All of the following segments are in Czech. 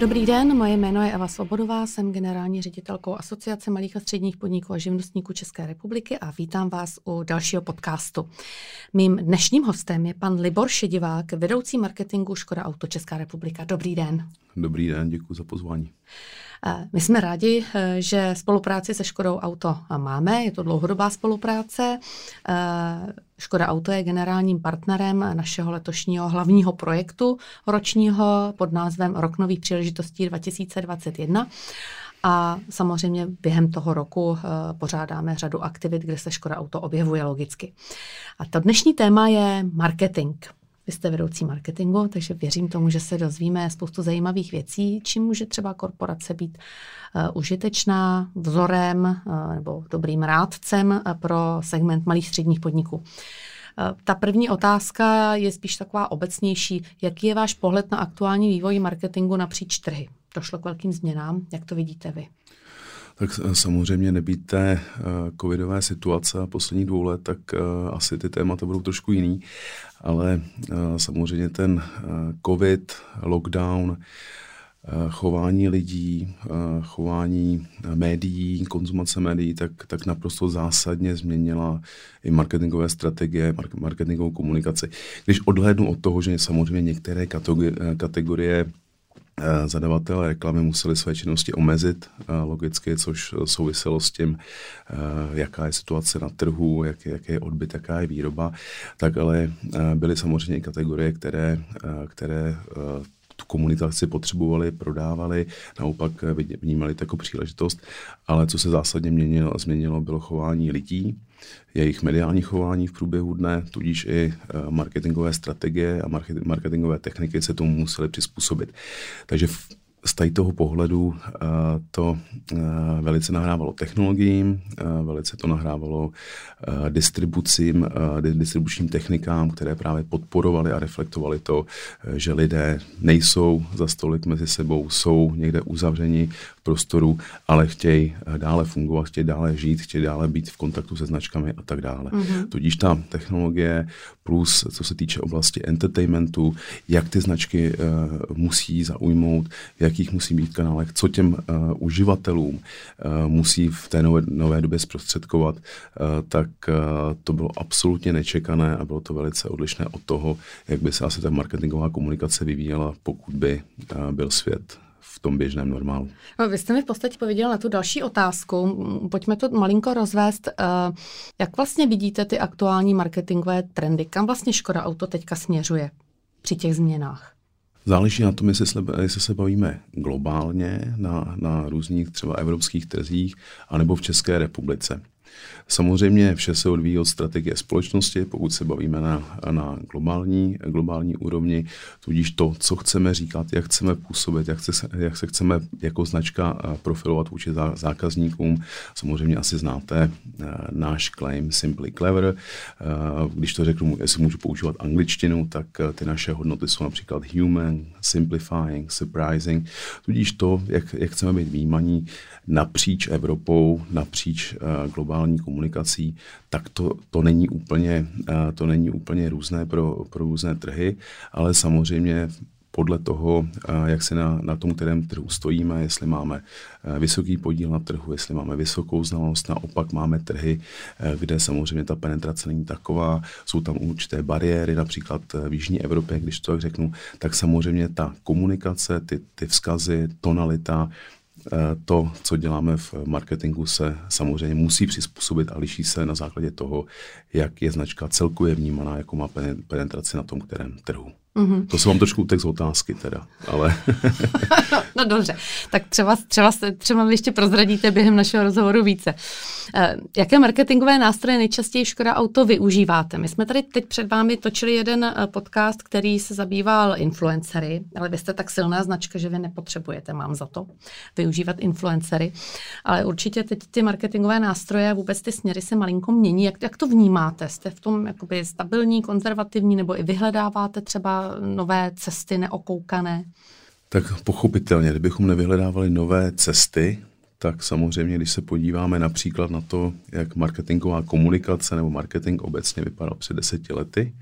Dobrý den, moje jméno je Eva Svobodová, jsem generální ředitelkou Asociace malých a středních podniků a živnostníků České republiky a vítám vás u dalšího podcastu. Mým dnešním hostem je pan Libor Šedivák, vedoucí marketingu Škoda Auto Česká republika. Dobrý den. Dobrý den, děkuji za pozvání. Eh, my jsme rádi, eh, že spolupráci se Škodou Auto máme, je to dlouhodobá spolupráce. Eh, Škoda Auto je generálním partnerem našeho letošního hlavního projektu ročního pod názvem Rok nových příležitostí 2021. A samozřejmě během toho roku pořádáme řadu aktivit, kde se Škoda Auto objevuje logicky. A to dnešní téma je marketing. Vy jste vedoucí marketingu, takže věřím tomu, že se dozvíme spoustu zajímavých věcí, čím může třeba korporace být uh, užitečná, vzorem uh, nebo dobrým rádcem uh, pro segment malých středních podniků. Ta první otázka je spíš taková obecnější. Jaký je váš pohled na aktuální vývoj marketingu napříč trhy? Došlo k velkým změnám, jak to vidíte vy? Tak samozřejmě nebýt té covidové situace a posledních dvou let, tak asi ty témata budou trošku jiný ale eh, samozřejmě ten eh, covid, lockdown, eh, chování lidí, chování médií, konzumace médií, tak, tak naprosto zásadně změnila i marketingové strategie, marketingovou komunikaci. Když odhlédnu od toho, že samozřejmě některé kategorie, Eh, zadavatelé reklamy museli své činnosti omezit eh, logicky, což souviselo s tím, eh, jaká je situace na trhu, jak, jaký je odbyt, jaká je výroba, tak ale byly samozřejmě i kategorie, které, které tu komunikaci potřebovali, prodávali, naopak vnímali to jako příležitost, ale co se zásadně měnilo, změnilo, bylo chování lidí, jejich mediální chování v průběhu dne, tudíž i eh, marketingové strategie a marketingové techniky se tomu museli přizpůsobit. Takže z tady toho pohledu uh, to uh, velice nahrávalo technologiím, uh, velice to nahrávalo distribucím, distribučním technikám, které právě podporovaly a reflektovaly to, že lidé nejsou za stolik mezi sebou, jsou někde uzavřeni prostoru, ale chtějí eh, dále fungovat, chtějí dále žít, chtějí dále být v kontaktu se značkami a tak dále. Mm-hmm. Tudíž ta technologie plus, co se týče oblasti entertainmentu, jak ty značky uh, musí zaujmout, v jakých musí být kanálech, co těm uh, uživatelům uh, musí v té nové, nové době zprostředkovat, uh, tak uh, to bylo absolutně nečekané a bylo to velice odlišné od toho, jak by se asi ta marketingová komunikace vyvíjela, pokud by uh, byl svět tom běžném normálu. No, vy jste mi v podstatě pověděl na tu další otázku. Pojďme to malinko rozvést. Eh, jak vlastně vidíte ty aktuální marketingové trendy? Kam vlastně Škoda Auto teďka směřuje při těch změnách? Záleží na tom, jestli se, jestli se bavíme globálně na, na různých třeba evropských trzích, anebo v České republice. Samozřejmě vše se odvíjí od strategie společnosti, pokud se bavíme na, na globální, globální úrovni, tudíž to, co chceme říkat, jak chceme působit, jak, chce, jak se chceme jako značka eh, profilovat vůči zákazníkům. Samozřejmě asi znáte eh, náš claim Simply Clever. Eh, když to řeknu, jestli můžu používat angličtinu, tak ty naše hodnoty jsou například human, simplifying, surprising, tudíž to, jak, jak chceme být výjímaní napříč Evropou, napříč globální komunikací, tak to, to, není, úplně, eh, to není úplně různé pro, pro různé trhy, ale samozřejmě podle toho, eh, jak se na, na tom kterém trhu stojíme, jestli máme eh, vysoký podíl na trhu, jestli máme vysokou znalost, naopak máme trhy, kde samozřejmě ta penetrace není taková, jsou tam určité bariéry, například v Jižní Evropě, když to tak řeknu, tak samozřejmě ta komunikace, ty, ty vzkazy, tonalita, Eh, to, co děláme v marketingu, se samozřejmě musí přizpůsobit a liší se na základě toho, jak je značka celkově vnímaná, jako má penetraci na tom kterém trhu. Mm-hmm. To se vám trošku utek z otázky teda, ale... no, dobře, tak třeba, třeba, třeba mi ještě prozradíte během našeho rozhovoru více. Uh, jaké marketingové nástroje nejčastěji Škoda Auto využíváte? My jsme tady teď před vámi točili jeden uh, podcast, který se zabýval influencery, ale vy jste tak silná značka, že vy nepotřebujete, mám za to, využívat influencery. Ale určitě teď ty marketingové nástroje a vůbec ty směry se malinko mění. Jak, jak to vnímáte? Jste v tom jakoby stabilní, konzervativní, nebo i vyhledáváte třeba nové cesty neokoukané? Tak pochopitelně, kdybychom nevyhledávali nové cesty, tak samozřejmě, když se podíváme například na to, jak marketingová komunikace nebo marketing obecně vypadal před deseti lety,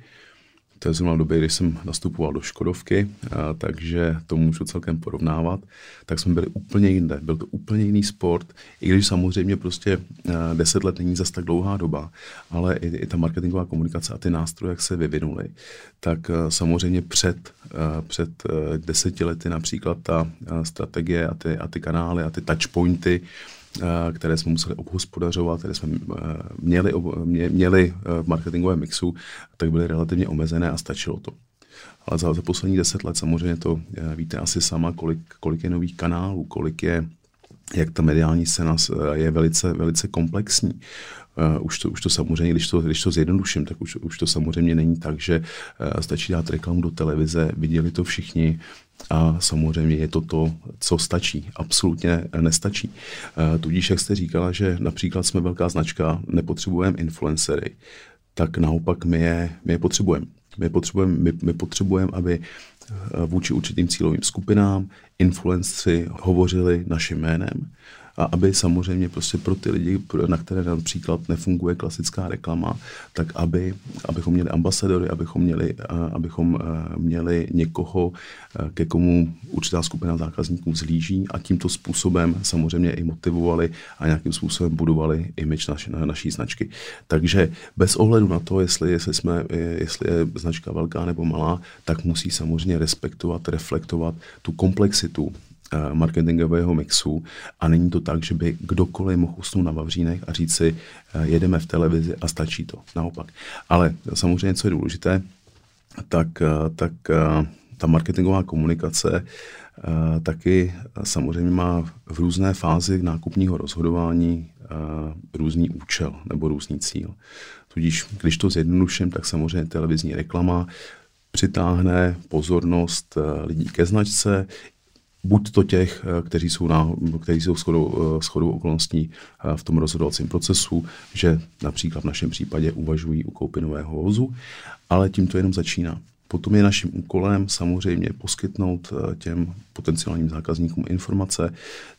To je zrovna v době, kdy jsem nastupoval do Škodovky, a, takže to můžu celkem porovnávat. Tak jsme byli úplně jinde. Byl to úplně jiný sport, i když samozřejmě prostě deset let není zas tak dlouhá doba, ale i, i ta marketingová komunikace a ty nástroje, jak se vyvinuly, tak a, samozřejmě před, a, před deseti lety například ta strategie a ty, a ty kanály a ty touchpointy, které jsme museli obhospodařovat, které jsme eh, měli, měli eh, v marketingovém mixu, tak byly relativně omezené a stačilo to. Ale za, za poslední deset let samozřejmě to víte asi sama, kolik, kolik je nových kanálů, kolik je jak ta mediální scéna je velice, velice komplexní. Uh, už, to, už to samozřejmě, když to, když to zjednoduším, tak už, už to samozřejmě není tak, že uh, stačí dát reklamu do televize, viděli to všichni, a samozřejmě je to to, co stačí. Absolutně nestačí. Uh, tudíž, jak jste říkala, že například jsme velká značka, nepotřebujeme influencery, tak naopak my je, my je potřebujeme. My potřebujeme, my, my potřebujeme, aby vůči určitým cílovým skupinám influenci hovořili naším jménem a aby samozřejmě prostě pro ty lidi, na které například nefunguje klasická reklama, tak aby, abychom měli ambasadory, abychom měli, abychom měli někoho, ke komu určitá skupina zákazníků zlíží a tímto způsobem samozřejmě i motivovali a nějakým způsobem budovali image naši, na, naší značky. Takže bez ohledu na to, jestli, jestli, jsme, jestli je značka velká nebo malá, tak musí samozřejmě respektovat, reflektovat tu komplexitu marketingového mixu a není to tak, že by kdokoliv mohl usnout na Vavřínech a říct si, eh, jedeme v televizi a stačí to. Naopak. Ale samozřejmě, co je důležité, tak, eh, tak ta marketingová komunikace taky samozřejmě má v různé fázi nákupního rozhodování různý účel nebo různý cíl. Tudíž, když to zjednoduším, tak samozřejmě televizní reklama přitáhne pozornost lidí ke značce, buď to těch, eh, kteří jsou, na, kteří jsou shodou, eh, shodou okolností eh, v tom rozhodovacím procesu, že například v našem případě uvažují u koupy nového vozu, ale tím to jenom začíná. Potom je naším úkolem samozřejmě poskytnout těm potenciálním zákazníkům informace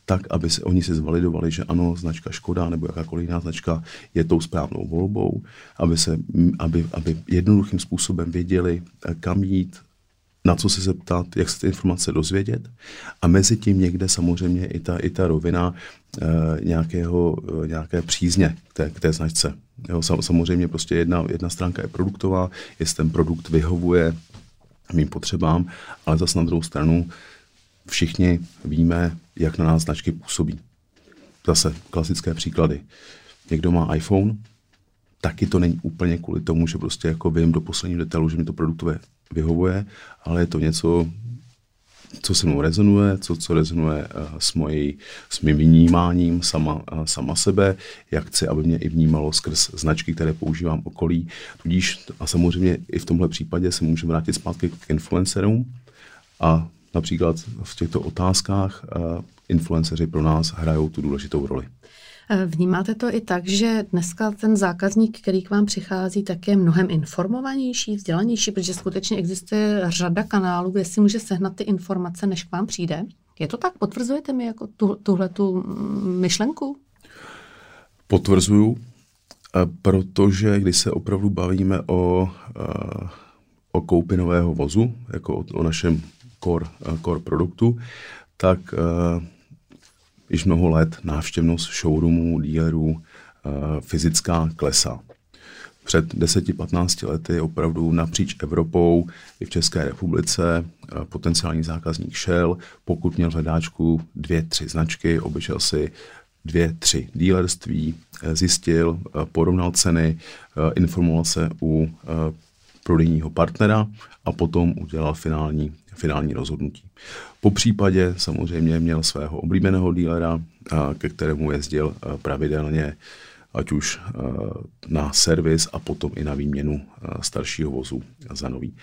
tak, aby se oni si zvalidovali, že ano, značka Škoda nebo jakákoliv jiná značka je tou správnou volbou, aby, se, aby, aby jednoduchým způsobem věděli, kam jít, na co se zeptat, jak se ty informace dozvědět a mezi tím někde samozřejmě i ta, i ta rovina e, nějakého, e, nějaké přízně k té, k té značce. Jo, samozřejmě prostě jedna, jedna stránka je produktová, jestli ten produkt vyhovuje mým potřebám, ale zase na druhou stranu všichni víme, jak na nás značky působí. Zase klasické příklady. Někdo má iPhone, taky to není úplně kvůli tomu, že prostě jako vím do posledního detailu, že mi to produktové vyhovuje, ale je to něco, co se mnou rezonuje, co, co rezonuje uh, s, mojí, s mým vnímáním sama, uh, sama sebe, jak chci, aby mě i vnímalo skrz značky, které používám okolí. Tudíž a samozřejmě i v tomhle případě se můžeme vrátit zpátky k influencerům a například v těchto otázkách uh, influenceři pro nás hrajou tu důležitou roli. Vnímáte to i tak, že dneska ten zákazník, který k vám přichází, tak je mnohem informovanější, vzdělanější, protože skutečně existuje řada kanálů, kde si může sehnat ty informace, než k vám přijde? Je to tak? Potvrzujete mi jako tu, tuhle tu myšlenku? Potvrzuju, protože když se opravdu bavíme o, o koupi nového vozu, jako o, o našem core, core produktu, tak již mnoho let návštěvnost showroomů, dealerů, eh, fyzická klesá. Před 10-15 lety opravdu napříč Evropou i v České republice eh, potenciální zákazník šel, pokud měl hledáčku dvě, tři značky, obešel si dvě, tři dílerství, eh, zjistil, porovnal ceny, informoval se u prodejního partnera a potom udělal finální finální rozhodnutí. Po případě samozřejmě měl svého oblíbeného dílera, ke kterému jezdil pravidelně, ať už na servis a potom i na výměnu staršího vozu za nový.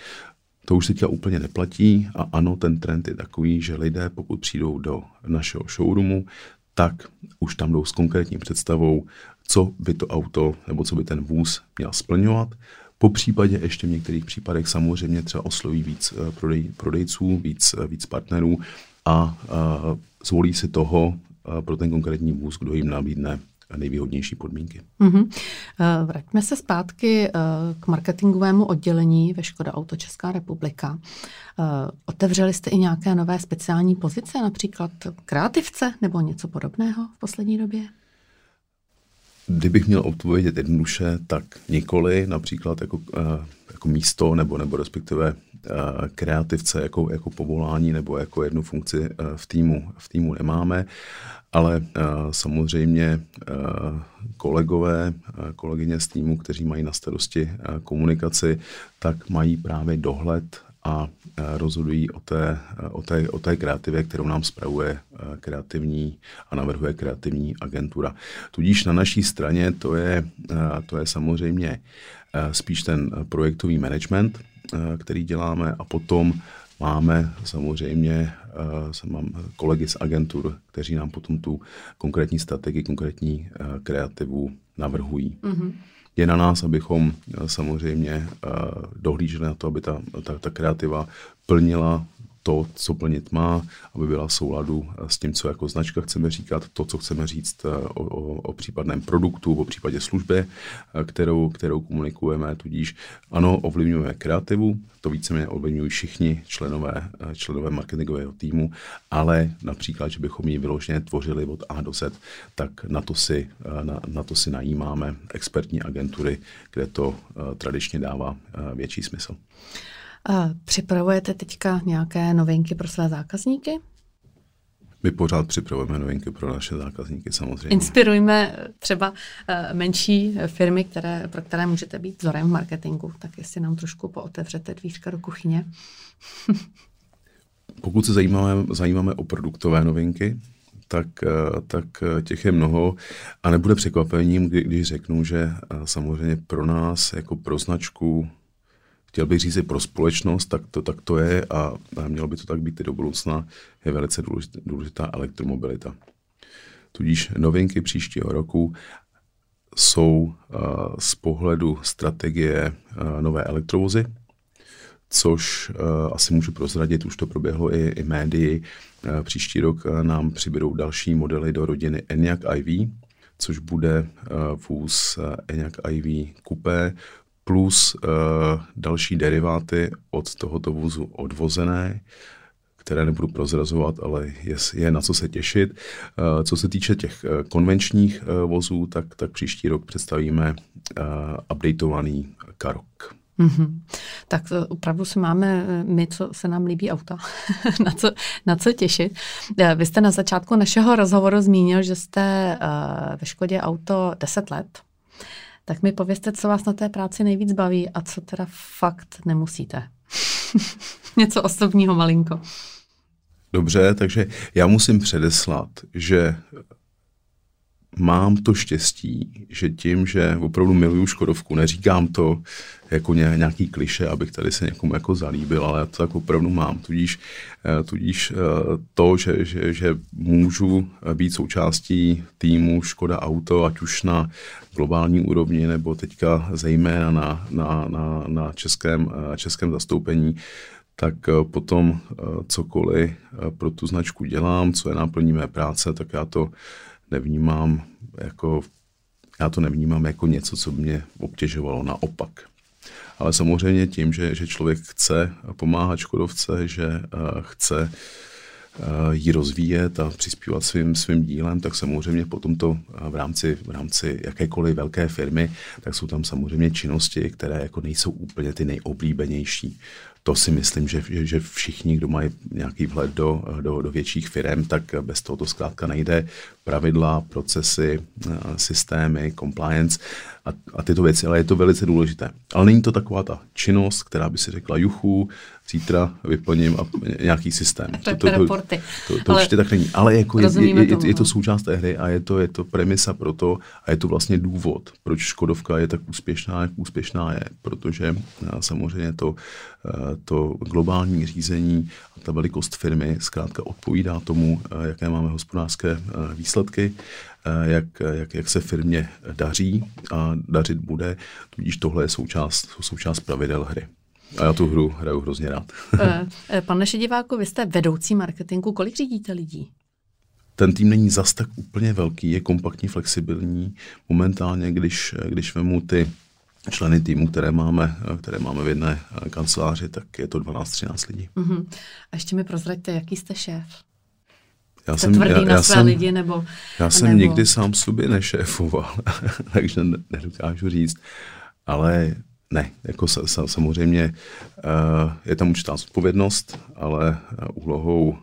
To už teďka úplně neplatí a ano, ten trend je takový, že lidé, pokud přijdou do našeho showroomu, tak už tam jdou s konkrétní představou, co by to auto nebo co by ten vůz měl splňovat, po případě ještě v některých případech samozřejmě třeba osloví víc eh, prodej, prodejců, víc, eh, víc partnerů a, a zvolí si toho pro ten konkrétní vůz, kdo jim nabídne nejvýhodnější podmínky. Mm-hmm. Vraťme se zpátky k marketingovému oddělení ve Škoda Auto Česká republika. Otevřeli jste i nějaké nové speciální pozice, například kreativce nebo něco podobného v poslední době? Kdybych měl odpovědět jednoduše, tak nikoli, například jako, eh, jako místo nebo, nebo respektive eh, kreativce jako, jako povolání nebo jako jednu funkci eh, v týmu, v týmu nemáme, ale samozřejmě kolegové, kolegyně z týmu, kteří mají na starosti komunikaci, tak mají právě dohled a rozhodují o té, o té, o té kreativě, kterou nám spravuje kreativní a navrhuje kreativní agentura. Tudíž na naší straně to je, to je samozřejmě spíš ten projektový management, který děláme a potom máme samozřejmě mám kolegy z agentur, kteří nám potom tu konkrétní strategii, konkrétní kreativu navrhují. Mm-hmm je na nás, abychom eh, samozřejmě eh, dohlíželi na to, aby ta, ta, ta kreativa plnila to, co plnit má, aby byla v souladu eh, s tím, co jako značka chceme říkat, to, co chceme říct eh, o, o, o případném produktu, o případě služby, eh, kterou, kterou komunikujeme. Tudíž ano, ovlivňujeme kreativu, to víceméně ovlivňují všichni členové, členové marketingového týmu, ale například, že bychom ji vyloženě tvořili od A do Z, tak na to si, na, na to si najímáme expertní agentury, kde to tradičně dává větší smysl. Připravujete teďka nějaké novinky pro své zákazníky? My pořád připravujeme novinky pro naše zákazníky, samozřejmě. Inspirujme třeba eh, menší firmy, které, pro které můžete být vzorem v marketingu. Tak jestli nám trošku pootevřete dvířka do kuchyně. Pokud se zajímáme, zajímáme o produktové novinky, tak, eh, tak eh, těch je mnoho a nebude překvapením, kdy, když řeknu, že samozřejmě pro nás jako pro značku chtěl bych říct pro společnost, tak to, tak to je a, a mělo by to tak být i do budoucna, je velice důležitá, důležitá elektromobilita. Tudíž novinky příštího roku jsou uh, z pohledu strategie uh, nové elektrovozy, což uh, asi můžu prozradit, už to proběhlo i, i médii. Uh, příští rok nám přibydou další modely do rodiny Enyaq iV, což bude uh, vůz Enyaq iV Coupé plus uh, další deriváty od tohoto vozu odvozené, které nebudu prozrazovat, ale je, je na co se těšit. Uh, co se týče těch uh, konvenčních uh, vozů, tak, tak příští rok představíme uh, updateovaný Karok. Mm-hmm. Tak opravdu se máme my, co se nám líbí auta, na, co, na co těšit. Vy jste na začátku našeho rozhovoru zmínil, že jste ve Škodě auto 10 let. Tak mi povězte, co vás na té práci nejvíc baví a co teda fakt nemusíte. Něco osobního malinko. Dobře, takže já musím předeslat, že mám to štěstí, že tím, že opravdu miluju Škodovku, neříkám to jako nějaký kliše, abych tady se někomu jako zalíbil, ale já to tak opravdu mám. Tudíž, eh, tudíž eh, to, že, že, že můžu být součástí týmu Škoda Auto, ať už na globální úrovni, nebo teďka zejména na, na, na, na českém, eh, českém zastoupení, tak potom cokoliv pro tu značku dělám, co je náplní mé práce, tak já to nevnímám jako, já to nevnímám jako něco, co mě obtěžovalo, naopak. Ale samozřejmě tím, že, že člověk chce pomáhat Škodovce, že uh, chce uh, ji rozvíjet a přispívat svým, svým dílem, tak samozřejmě potom to v rámci, v rámci jakékoliv velké firmy, tak jsou tam samozřejmě činnosti, které jako nejsou úplně ty nejoblíbenější to si myslím, že, že všichni, kdo mají nějaký vhled do, do, do větších firm, tak bez toho to zkrátka nejde. Pravidla, procesy, systémy, compliance a, a tyto věci, ale je to velice důležité. Ale není to taková ta činnost, která by si řekla, juchu, zítra vyplním a nějaký systém. To, to, to, to, to, to určitě tak není. Ale jako je, je, je, je to součást té hry a je to, je to premisa pro to a je to vlastně důvod, proč Škodovka je tak úspěšná, jak úspěšná je. Protože eh, samozřejmě to, eh, to globální řízení a ta velikost firmy zkrátka odpovídá tomu, jaké máme hospodářské výsledky Eh, jak, jak, jak se firmě daří a dařit bude, tudíž tohle je součást, součást pravidel hry. A já tu hru hraju hrozně rád. Eh, eh, pane Šediváku, vy jste vedoucí marketingu. Kolik řídíte lidí? ten tým není zas tak úplně velký, je kompaktní, flexibilní. Momentálně, když, když vemu ty členy týmu, které máme, které máme v jedné kanceláři, tak je to 12-13 lidí. Uh-huh. A ještě mi prozraďte, jaký jste šéf? Já jsem, tvrdý já, na já své jsem, lidi, nebo... Já jsem nebo... nikdy sám sobě nešéfoval, takže nedokážu říct. Ale ne, jako samozřejmě uh, je tam určitá odpovědnost, ale úlohou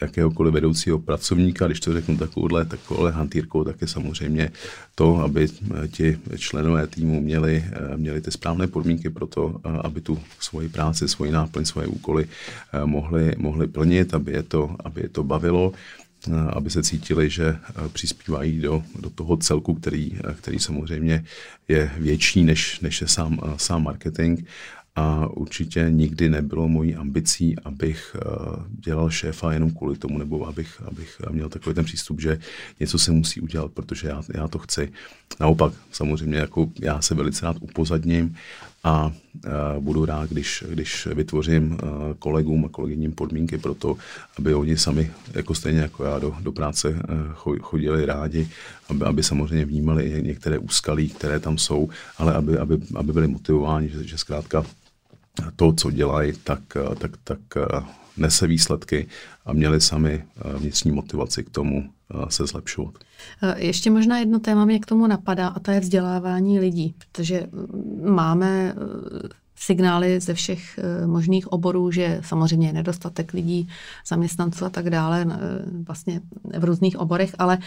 jakéhokoliv vedoucího pracovníka, když to řeknu takovouhle, takovouhle hantýrkou, tak je samozřejmě to, aby ti členové týmu měli, eh, měli ty správné podmínky pro to, eh, aby tu svoji práci, svoji náplň, svoje úkoly mohli, mohli plnit, aby je to, aby je to bavilo aby se cítili, že přispívají do, do toho celku, který, který samozřejmě je větší než, než je sám, sám marketing. A určitě nikdy nebylo mojí ambicí, abych dělal šéfa jenom kvůli tomu, nebo abych, abych měl takový ten přístup, že něco se musí udělat, protože já, já to chci. Naopak, samozřejmě, jako já se velice rád upozadním a budu rád, když, když vytvořím kolegům a kolegyním podmínky pro to, aby oni sami, jako stejně jako já, do, do práce chodili rádi, aby, aby samozřejmě vnímali některé úskalí, které tam jsou, ale aby, aby, aby byli motivováni, že, že zkrátka to, co dělají, tak, tak, tak nese výsledky a měli sami vnitřní motivaci k tomu se zlepšovat. Ještě možná jedno téma mě k tomu napadá a to je vzdělávání lidí, protože máme signály ze všech eh, možných oborů, že samozřejmě je nedostatek lidí, zaměstnanců a tak dále, eh, vlastně v různých oborech, ale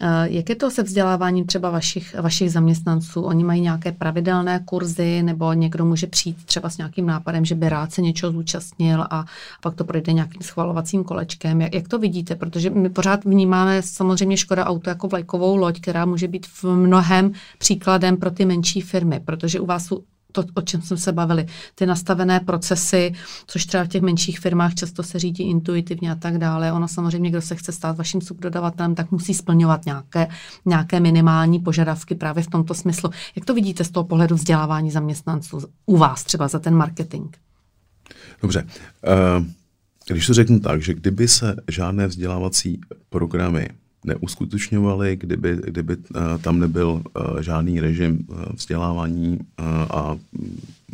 eh, jak je to se vzděláváním třeba vašich, vašich zaměstnanců? Oni mají nějaké pravidelné kurzy nebo někdo může přijít třeba s nějakým nápadem, že by rád se něčeho zúčastnil a pak to projde nějakým schvalovacím kolečkem. Jak, jak to vidíte? Protože my pořád vnímáme samozřejmě Škoda Auto jako vlajkovou loď, která může být v mnohem příkladem pro ty menší firmy, protože u vás jsou to, o čem jsme se bavili, ty nastavené procesy, což třeba v těch menších firmách často se řídí intuitivně a tak dále. Ono samozřejmě, kdo se chce stát vaším subdodavatelem, tak musí splňovat nějaké, nějaké minimální požadavky právě v tomto smyslu. Jak to vidíte z toho pohledu vzdělávání zaměstnanců u vás třeba za ten marketing? Dobře. Uh, když to řeknu tak, že kdyby se žádné vzdělávací programy neuskutečňovali, kdyby, kdyby eh, tam nebyl eh, žádný režim eh, vzdělávání a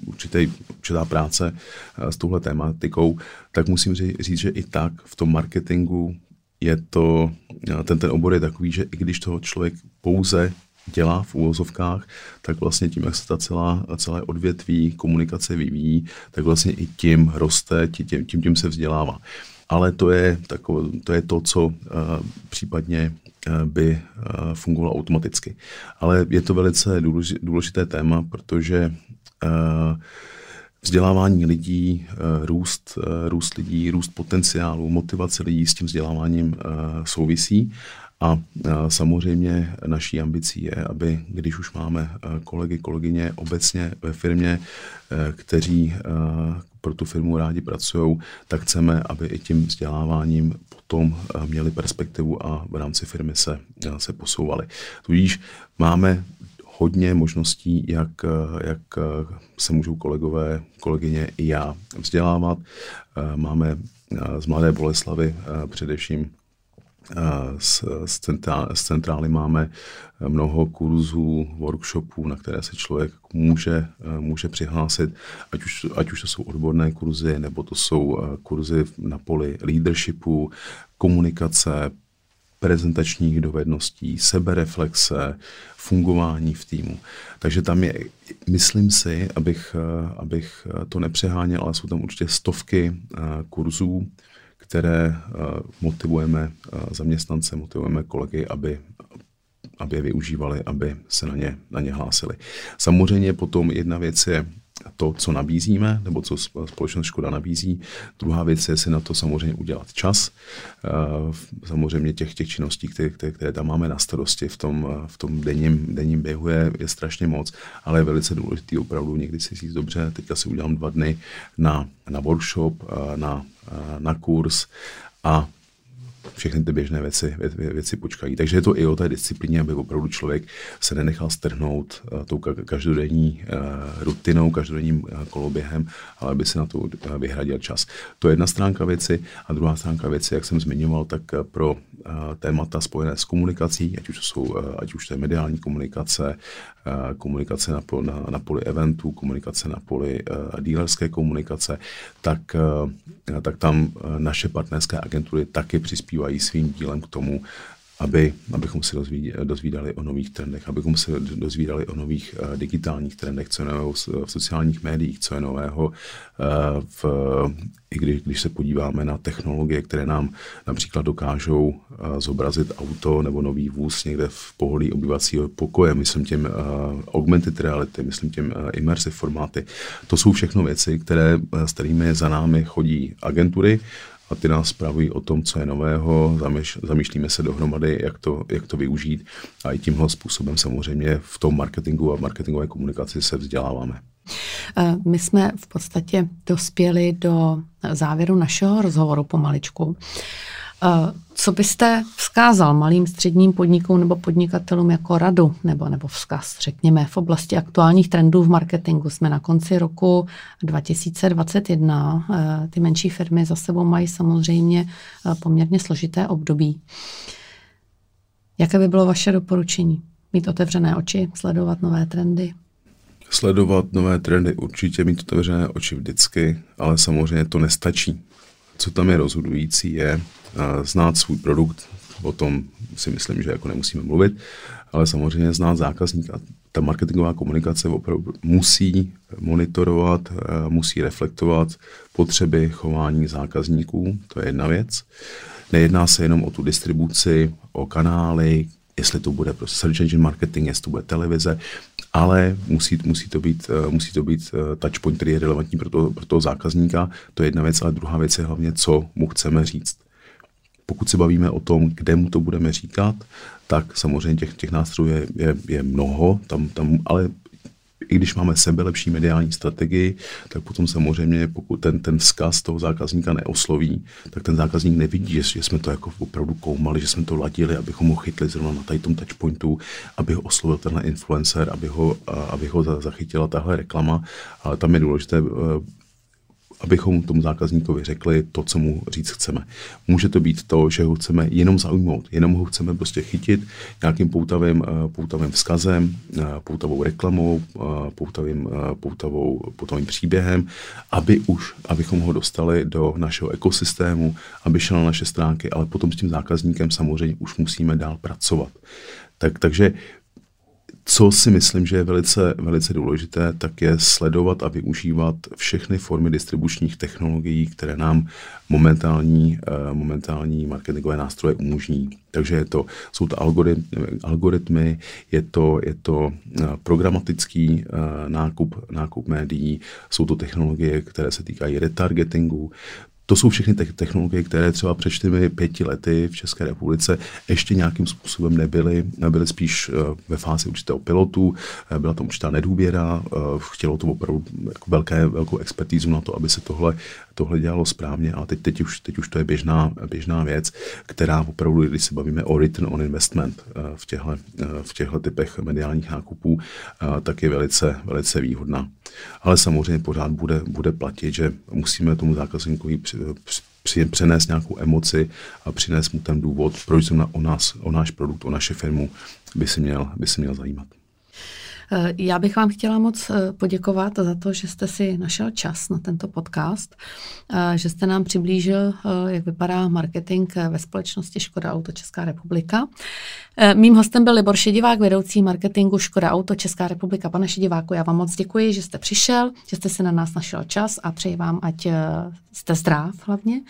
určitý, určitá práce s touhle tématikou, tak musím říct, že i tak v tom marketingu je to, ten, ten obor je takový, že i když toho člověk pouze dělá v úvozovkách, tak vlastně tím, jak se ta celá, celé odvětví komunikace vyvíjí, tak vlastně i tím roste, tím, tím, tím se vzdělává ale to je, takové, to, je to, co uh, případně uh, by uh, fungovalo automaticky. Ale je to velice důležité téma, protože vzdělávání lidí, růst, růst lidí, růst potenciálu, motivace lidí s tím vzděláváním souvisí. A samozřejmě naší ambicí je, aby když už máme kolegy, kolegyně obecně ve firmě, kteří pro tu firmu rádi pracují, tak chceme, aby i tím vzděláváním potom měli perspektivu a v rámci firmy se, se posouvali. Tudíž máme hodně možností, jak, jak se můžou kolegové, kolegyně i já vzdělávat. Máme z Mladé Boleslavy především z, z, centrál, z centrály máme mnoho kurzů, workshopů, na které se člověk může, může přihlásit, ať už, ať už to jsou odborné kurzy, nebo to jsou kurzy na poli leadershipu, komunikace, prezentačních dovedností, sebereflexe, fungování v týmu. Takže tam je, myslím si, abych, abych to nepřeháněl, ale jsou tam určitě stovky kurzů, které eh, motivujeme eh, zaměstnance, motivujeme kolegy, aby, aby je využívali, aby se na ně, na ně hlásili. Samozřejmě potom jedna věc je to, co nabízíme, nebo co společnost Škoda nabízí. Druhá věc je si na to samozřejmě udělat čas. Eh, samozřejmě těch, těch činností, které, které tam máme na starosti v tom, v tom denním, denním běhu je, je strašně moc, ale je velice důležitý opravdu někdy si říct dobře, teďka si udělám dva dny na, na workshop, na, na kurz a všechny ty běžné věci, vě, věci počkají. Takže je to i o té disciplíně, aby opravdu člověk se nenechal strhnout uh, tou každodenní uh, rutinou, každodenním uh, koloběhem, ale aby si na to vyhradil čas. To je jedna stránka věci a druhá stránka věci, jak jsem zmiňoval, tak pro témata spojené s komunikací, ať už, jsou, uh, ať už to je mediální komunikace, uh, komunikace na, na, na poli eventů, komunikace na poli dílerské komunikace, tak, tak tam naše partnerské agentury taky přispívají svým dílem k tomu, aby, abychom se dozvídali o nových trendech, abychom se dozvídali o nových uh, digitálních trendech, co je nového v, sociálních médiích, co je nového uh, v, i když, když se podíváme na technologie, které nám například dokážou uh, zobrazit auto nebo nový vůz někde v pohodlí obyvacího pokoje, myslím uh, augmented reality, myslím uh, immersive formáty. To jsou všechno věci, které, s kterými za námi chodí agentury, a ty nás spravují o tom, co je nového, zamýš, zamýšlíme se dohromady, jak to, jak to využít a i tímhle způsobem samozřejmě v tom marketingu a marketingové komunikaci se vzděláváme. Eh, my jsme v podstatě dospěli do závěru našeho rozhovoru pomaličku. Eh, co byste vzkázal malým středním podnikům nebo podnikatelům jako radu nebo, nebo vzkaz, řekněme, v oblasti aktuálních trendů v marketingu? Jsme na konci roku 2021. Eh, ty menší firmy za sebou mají samozřejmě eh, poměrně složité období. Jaké by bylo vaše doporučení? Mít otevřené oči, sledovat nové trendy? Sledovat nové trendy určitě, mít otevřené oči vždycky, ale samozřejmě to nestačí. Co tam je rozhodující, je znát svůj produkt, o tom si myslím, že jako nemusíme mluvit, ale samozřejmě znát zákazníka. Ta marketingová komunikace opravdu musí monitorovat, eh, musí reflektovat potřeby chování zákazníků, to je jedna věc. Nejedná se jenom o tu distribuci, o kanály, jestli to bude prostě search engine marketing, jestli to bude televize, ale musí, musí, to být, eh, musí to být eh, touchpoint, který je relevantní pro, to, pro toho zákazníka. To je jedna věc, ale druhá věc je hlavně, co mu chceme říct. Pokud se bavíme o tom, kde mu to budeme říkat, tak samozřejmě těch, těch nástrojů je, je, je mnoho, tam, tam, ale i když máme sebe lepší mediální strategii, tak potom samozřejmě, pokud ten, ten vzkaz toho zákazníka neosloví, tak ten zákazník nevidí, že, že jsme to jako opravdu koumali, že jsme to ladili, abychom ho chytli zrovna na tady tom touchpointu, aby ho oslovil tenhle influencer, aby ho, aby ho zachytila tahle reklama. Ale tam je důležité eh, abychom tomu zákazníkovi řekli to, co mu říct chceme. Může to být to, že ho chceme jenom zaujmout, jenom ho chceme prostě chytit nějakým poutavým, eh, poutavým vzkazem, eh, poutavou reklamou, eh, poutavým, poutavou, poutavým příběhem, aby už, abychom ho dostali do našeho ekosystému, aby šel na naše stránky, ale potom s tím zákazníkem samozřejmě už musíme dál pracovat. Tak, takže co si myslím, že je velice, velice důležité, tak je sledovat a využívat všechny formy distribučních technologií, které nám momentální, uh, momentální marketingové nástroje umožní. Takže je to, jsou to algoritmy, je to, je to uh, programatický uh, nákup, nákup médií, jsou to technologie, které se týkají retargetingu, to jsou všechny te- technologie, které třeba před čtyřmi pěti lety v České republice ještě nějakým způsobem nebyly, nebyly spíš uh, ve fázi určitého pilotu, uh, byla tam určitá nedůvěra, uh, chtělo to opravdu jako velké, velkou expertízu na to, aby se tohle, tohle dělalo správně, ale teď, teď, už, teď už to je běžná, běžná věc, která opravdu, když se bavíme o return on investment v těchto, v těchto typech mediálních nákupů, tak je velice, velice výhodná. Ale samozřejmě pořád bude, bude platit, že musíme tomu zákazníkovi přenést nějakou emoci a přinést mu ten důvod, proč se o, nás, o náš produkt, o naše firmu by si měl, by si měl zajímat. Eh, já bych vám chtěla moc eh, poděkovat za to, že jste si našel čas na tento podcast, eh, že jste nám přiblížil, jak vypadá marketing ve společnosti Škoda Auto Česká republika. Mým hostem byl Libor Šedivák, vedoucí marketingu Škoda Auto Česká republika. Pane Šediváku, já vám moc děkuji, že jste přišel, že jste si na nás našel čas a přeji vám, ať jste zdrav hlavně,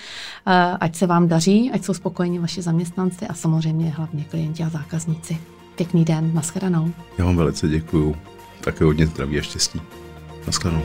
ať se vám daří, ať jsou spokojeni vaši zaměstnanci a samozřejmě hlavně klienti a zákazníci. Pěkný den, nashledanou. Já vám velice děkuju. Také hodně zdraví a štěstí. Nashledanou.